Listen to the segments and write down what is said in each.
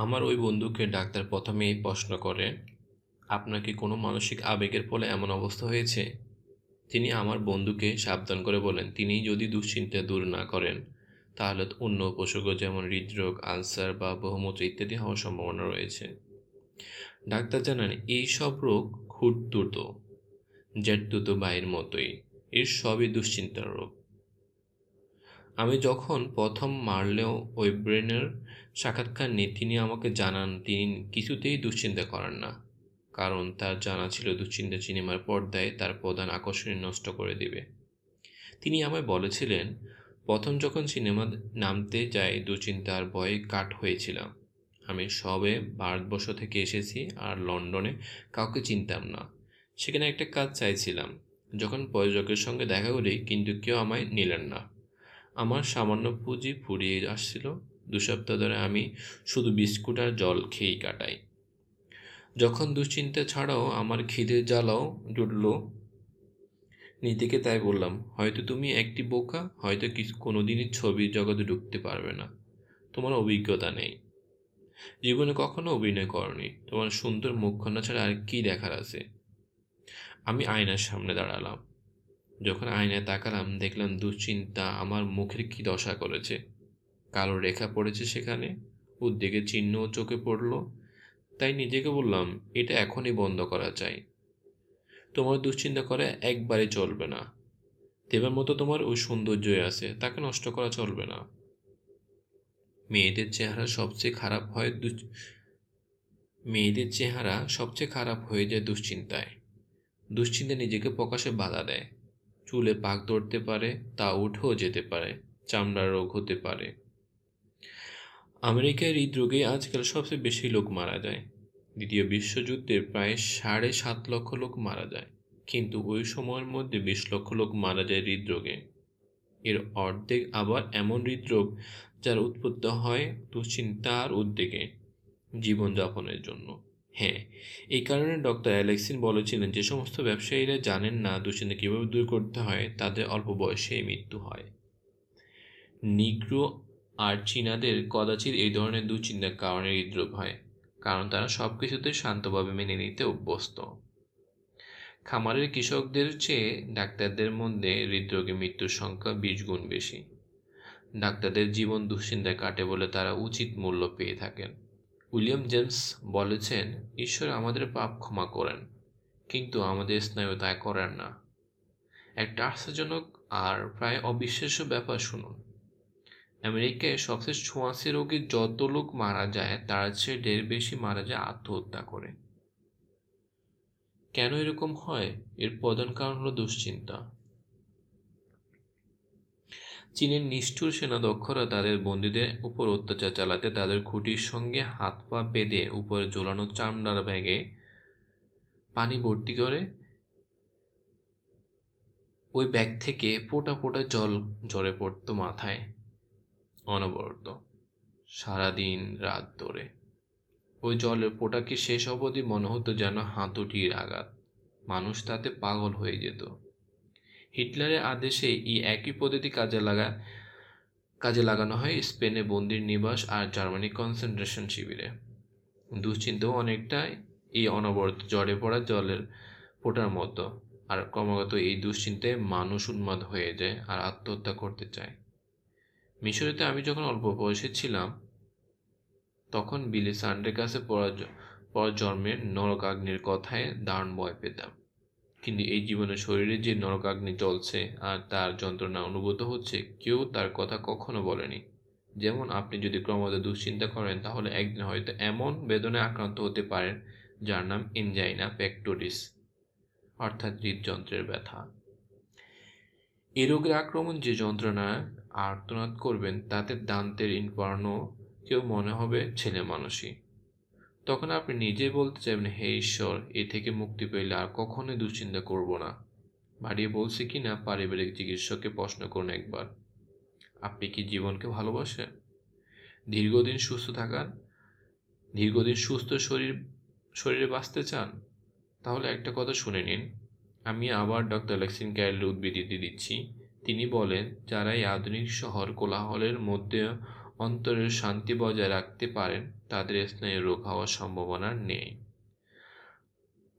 আমার ওই বন্ধুকে ডাক্তার প্রথমেই প্রশ্ন করে আপনার কি কোনো মানসিক আবেগের ফলে এমন অবস্থা হয়েছে? তিনি আমার বন্ধুকে সাবধান করে বলেন, তিনি যদি দুশ্চিন্তা দূর না করেন, তাহলে অন্য উপসর্গ যেমন হৃদরোগ, আলসার বা বহুমূত্র ইত্যাদি হওয়ার সম্ভাবনা রয়েছে। ডাক্তার জানান, এই সব রোগ ক্ষুদ্রুত জেটদ্রুত বায়ুর মতোই, এর সবই দুশ্চিন্তার রোগ। আমি যখন প্রথম মারলেও ওই ব্রেনের সাক্ষাৎকার নিয়ে তিনি আমাকে জানান, তিনি কিছুতেই দুশ্চিন্তা করেন না। কারণ তার জানা ছিল দুশ্চিন্তা সিনেমার পর্দায় তার প্রধান আকর্ষণ নষ্ট করে দেবে। তিনি আমায় বলেছিলেন, প্রথম যখন সিনেমা নামতে যাই, দুশ্চিন্তার ভয়ে কাট হয়েছিলাম। আমি সবে ভারতবর্ষ থেকে এসেছি আর লন্ডনে কাউকে চিনতাম না। সেখানে একটা কাজ চাইছিলাম। যখন প্রযোজকের সঙ্গে দেখা করি, কিন্তু কেউ আমায় নিলেন না। আমার সামান্য পুঁজি ফুরিয়ে আসছিল। দু সপ্তাহ ধরে আমি শুধু বিস্কুট আর জল খেয়েই কাটাই। যখন দুশ্চিন্তা ছাড়াও আমার খিদে জ্বালাও জুটল, নীতিকে তাই বললাম, হয়তো তুমি একটি বোকা, হয়তো কিছু, কোনোদিনই ছবির জগতে ঢুকতে পারবে না। তোমার অভিজ্ঞতা নেই। জীবনে কখনো অভিনয় করনি। তোমার সুন্দর মুখখানা ছাড়া আর কি দেখার আছে? আমি আয়নার সামনে দাঁড়ালাম। যখন আয়নায় তাকালাম, দেখলাম দুশ্চিন্তা আমার মুখের কি দশা করেছে। কালো রেখা পড়েছে সেখানে উদ্বেগের চিহ্নও চোখে পড়ল। তাই নিজেকে বললাম, এটা এখনই বন্ধ করা চাই। তোমার দুশ্চিন্তা করে একবারে চলবে না। দেবার মতো তোমার ওই সৌন্দর্যই আছে, তাকে নষ্ট করা চলবে না। মেয়েদের চেহারা সবচেয়ে খারাপ হয় মেয়েদের চেহারা সবচেয়ে খারাপ হয়ে যায় দুশ্চিন্তায়। দুশ্চিন্তা নিজেকে প্রকাশে বাধা দেয়। চুলে পাক ধরতে পারে, তা উঠেও যেতে পারে, চামড়ার রোগ হতে পারে। আমেরিকায় হৃদরোগে আজকাল সবচেয়ে বেশি লোক মারা যায়। দ্বিতীয় বিশ্বযুদ্ধে প্রায় সাড়ে সাত লক্ষ লোক মারা যায়। কিন্তু ওই সময়ের মধ্যে বিশ লক্ষ লোক মারা যায় হৃদরোগে। এর অর্ধেক আবার এমন হৃদরোগ যার উৎপত্তি হয় দুশ্চিন্তার উদ্বেগে জীবনযাপনের জন্য। হ্যাঁ এই কারণে ডক্টর অ্যালেক্সিন বলেছিলেন যে, সমস্ত ব্যবসায়ীরা জানেন না দুশ্চিন্তা কীভাবে দূর করতে হয়, তাদের অল্প বয়সেই মৃত্যু হয়। নিগ্রো আর চীনাদের কদাচিৎ এই ধরনের দুশ্চিন্তার কারণে হৃদরোগ হয়, কারণ তারা সব কিছুতে শান্তভাবে মেনে নিতে অভ্যস্ত। খামারের কৃষকদের চেয়ে ডাক্তারদের মধ্যে হৃদরোগে মৃত্যুর সংখ্যা বিশ গুণ বেশি। ডাক্তারদের জীবন দুশ্চিন্তায় কাটে বলে তারা উচিত মূল্য পেয়ে থাকেন। উইলিয়াম জেমস বলেছেন, ঈশ্বর আমাদের পাপ ক্ষমা করেন, কিন্তু আমাদের স্নায়ু তা করেন না। একটা আশ্চর্যজনক আর প্রায় অবিশ্বাস্য ব্যাপার শুনুন। আমেরিকায় সবচেয়ে ছোঁয়াশি রোগে যত লোক মারা যায়, তার চেয়ে ঢের বেশি মারা যায় আত্মহত্যা করে। কেন এরকম হয়? এর প্রধান কারণ হলো দুশ্চিন্তা। চীনের নিষ্ঠুর সেনাদক্ষরা তাদের বন্দীদের উপর অত্যাচার চালাতে তাদের খুঁটির সঙ্গে হাত পা বেঁধে উপরে ঝোলানো চামড়ার ব্যাগে পানি ভর্তি করে ওই ব্যাগ থেকে ফোটা ফোটা জল ঝরে পড়তো মাথায় অনবরত, সারাদিন রাত ধরে। ওই জলের ফোটাকে শেষ অবধি মনে হতো যেন হাতুটির আঘাত। মানুষ তাতে পাগল হয়ে যেত। হিটলারের আদেশে এই একই পদ্ধতি কাজে লাগা, কাজে লাগানো হয় স্পেনে বন্দির নিবাস আর জার্মানি কনসেন্ট্রেশন শিবিরে। দুশ্চিন্তাও অনেকটা এই অনবরত জ্বরে পড়া জলের ফোটার মতো, আর ক্রমাগত এই দুশ্চিন্তায় মানুষ উন্মাদ হয়ে যায় আর আত্মহত্যা করতে চায়। মিশরেতে আমি যখন অল্প বয়সে ছিলাম, তখন বিলি সান্ডের কাছে পর জন্মের নরকাগ্নির কথায় দারুণ ভয় পেতাম। কিন্তু এই জীবনে শরীরে যে নরকাগ্নি চলছে আর তার যন্ত্রণা অনুভূত হচ্ছে, কেউ তার কথা কখনো বলেনি। যেমন আপনি যদি ক্রমত দুশ্চিন্তা করেন, তাহলে একদিন হয়তো এমন বেদনায় আক্রান্ত হতে পারেন, যার নাম এনজাইনা প্যাক্টোরিস অর্থাৎ হৃদযন্ত্রের ব্যথা। এ রোগের আক্রমণ যে যন্ত্রণা আর্তনাদ করবেন, তাতে দান্তের ইনফার্নো কেউ মনে হবে ছেলে মানুষই। তখন আপনি নিজেই বলতে চাইবেন, হে ঈশ্বর, এ থেকে মুক্তি পেলে আর কখনোই দুশ্চিন্তা করব না। বাড়িয়ে বলছে কি না, পারিবারিক চিকিৎসককে প্রশ্ন করুন একবার। আপনি কি জীবনকে ভালোবাসেন? দীর্ঘদিন সুস্থ থাকার, দীর্ঘদিন সুস্থ শরীর, শরীরে বাঁচতে চান? তাহলে একটা কথা শুনে নিন। আমি আবার ডক্টর লেক্সিন ক্যারেলের উদ্বৃত্তি দিচ্ছি। তিনি বলেন, যারা এই আধুনিক শহর কোলাহলের মধ্যে অন্তরের শান্তি বজায় রাখতে পারেন, তাদের স্নায়ু রোগ হওয়ার সম্ভাবনা নেই।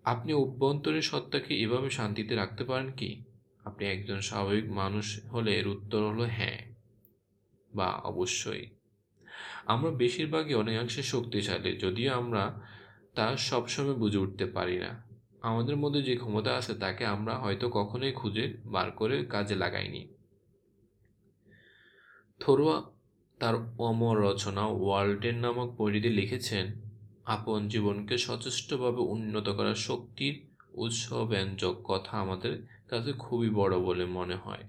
আপনি অভ্যন্তরীণ সত্তাকে এভাবে শান্তিতে রাখতে পারেন কি? আপনি একজন স্বাভাবিক মানুষ হলে এর উত্তর হলো হ্যাঁ বা অবশ্যই। আমরা বেশিরভাগই অনেকাংশে শক্তিশালী, যদিও আমরা তা সবসময় বুঝে উঠতে পারি না। আমাদের মধ্যে যে ক্ষমতা আছে তাকে আমরা হয়তো কখনোই খুঁজে বার করে কাজে লাগাইনি। থরোয়া তার অমর রচনা ওয়ার্ল্ডের নামক বইটিতে লিখেছেন, আপন জীবনকে সচেষ্টভাবে উন্নত করার শক্তির উৎসব্যঞ্জক কথা আমাদের কাছে খুবই বড় বলে মনে হয়।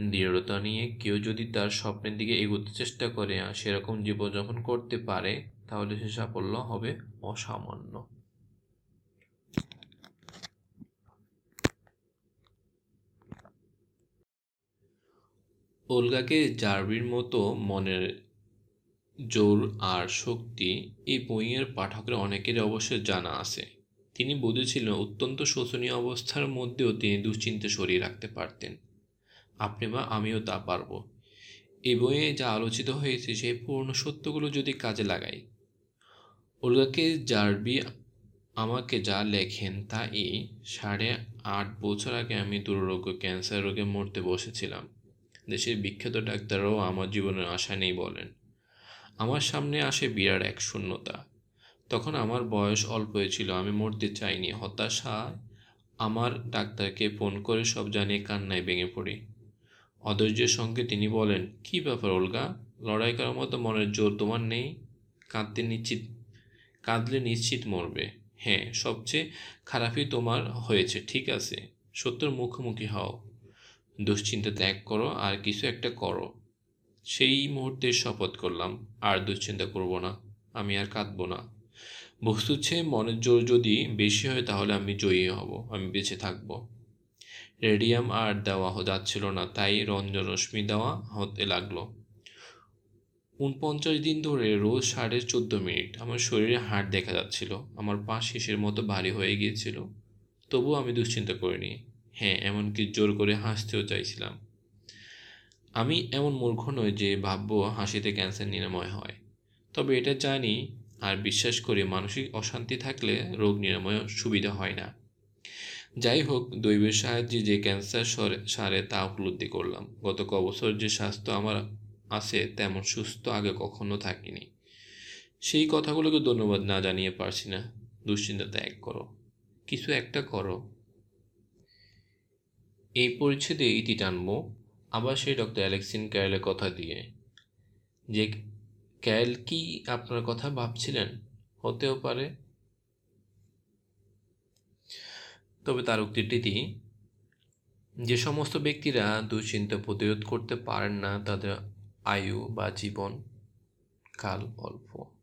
দৃঢ়তা নিয়ে কেউ যদি তার স্বপ্নের দিকে এগোতে চেষ্টা করে সেরকম জীবনযাপন করতে পারে, তাহলে সে সাফল্য হবে অসামান্য। ওলগাকে জার্বির মতো মনের জোর আর শক্তি এই বইয়ের পাঠকের অনেকের অবশ্যই জানা আছে। তিনি বুঝেছিলেন অত্যন্ত শোচনীয় অবস্থার মধ্যেও তিনি দুশ্চিন্তা সরিয়ে রাখতে পারতেন। আপনি বা আমিও তা পারব। এই বইয়ে যা আলোচিত হয়েছে, সেই পূর্ণ সত্যগুলো যদি কাজে লাগাই। ওলগাকে জার্বি আমাকে যা লেখেন তা এই। সাড়ে আট বছর আগে আমি দুরারোগ্য ক্যান্সার রোগে মরতে বসেছিলাম। দেশের বিখ্যাত ডাক্তাররাও আমার জীবনের আশা নেই বলেন। আমার সামনে আসে বিরাট এক শূন্যতা। তখন আমার বয়স অল্পই ছিল আমি মরতে চাইনি হতাশায় আমার ডাক্তারকে ফোন করে সব জানিয়ে কান্নায় ভেঙে পড়ি। অধৈর্যের সঙ্গে তিনি বলেন, কি ব্যাপার অলগা লড়াই করার মতো মনের জোর তোমার নেই? কাঁদতে নিশ্চিত, কাঁদলে নিশ্চিত মরবে। হ্যাঁ সবচেয়ে খারাপই তোমার হয়েছে, ঠিক আছে। সত্যর মুখোমুখি হও। দুশ্চিন্তা ত্যাগ করো আর কিছু একটা করো। সেই মুহূর্তে শপথ করলাম, আর দুশ্চিন্তা করব না, আমি আর কাঁদবো না। বস্তু চেয়ে মনের জোর যদি বেশি হয়, তাহলে আমি জয়ী হব, আমি বেঁচে থাকব। রেডিয়াম আর দেওয়া যাচ্ছিল না, তাই রঞ্জন রশ্মি দেওয়া হতে লাগল। উনপঞ্চাশ দিন ধরে রোজ সাড়ে চোদ্দ মিনিট আমার শরীরে হাড় দেখা যাচ্ছিল, আমার পা শেষের মতো ভারী হয়ে গিয়েছিল, তবুও আমি দুশ্চিন্তা করিনি। হ্যাঁ এমনকি জোর করে হাসতেও চাইছিলাম। আমি এমন মূর্খ নই যে ভাবব হাসিতে ক্যান্সার নিরাময় হয়। তবে এটা জানি আর বিশ্বাস করি মানসিক অশান্তি থাকলে রোগ নিরাময় সুবিধা হয় না। যাই হোক, দৈবের সাহায্যে যে ক্যান্সার সারে তা উপলব্ধি করলাম। গত ক বছর যে স্বাস্থ্য আমার আছে তেমন সুস্থ আগে কখনো থাকিনি। সেই কথাগুলোকে ধন্যবাদ না জানিয়ে পারছি না। দুশ্চিন্তা ত্যাগ করো। কিছু একটা করো। এই পরিচ্ছেদে ইতি টানব। আবার সেই ডক্টর অ্যালেক্সিন ক্যারেলের কথা দিয়ে। যে ক্যারেল কি আপনার কথা ভাবছিলেন? হতেও পারে। তবে তার উক্তিটি যে সমস্ত ব্যক্তিরা দুশ্চিন্তা প্রতিরোধ করতে পারেন না, তাদের আয়ু বা জীবন কাল অল্প।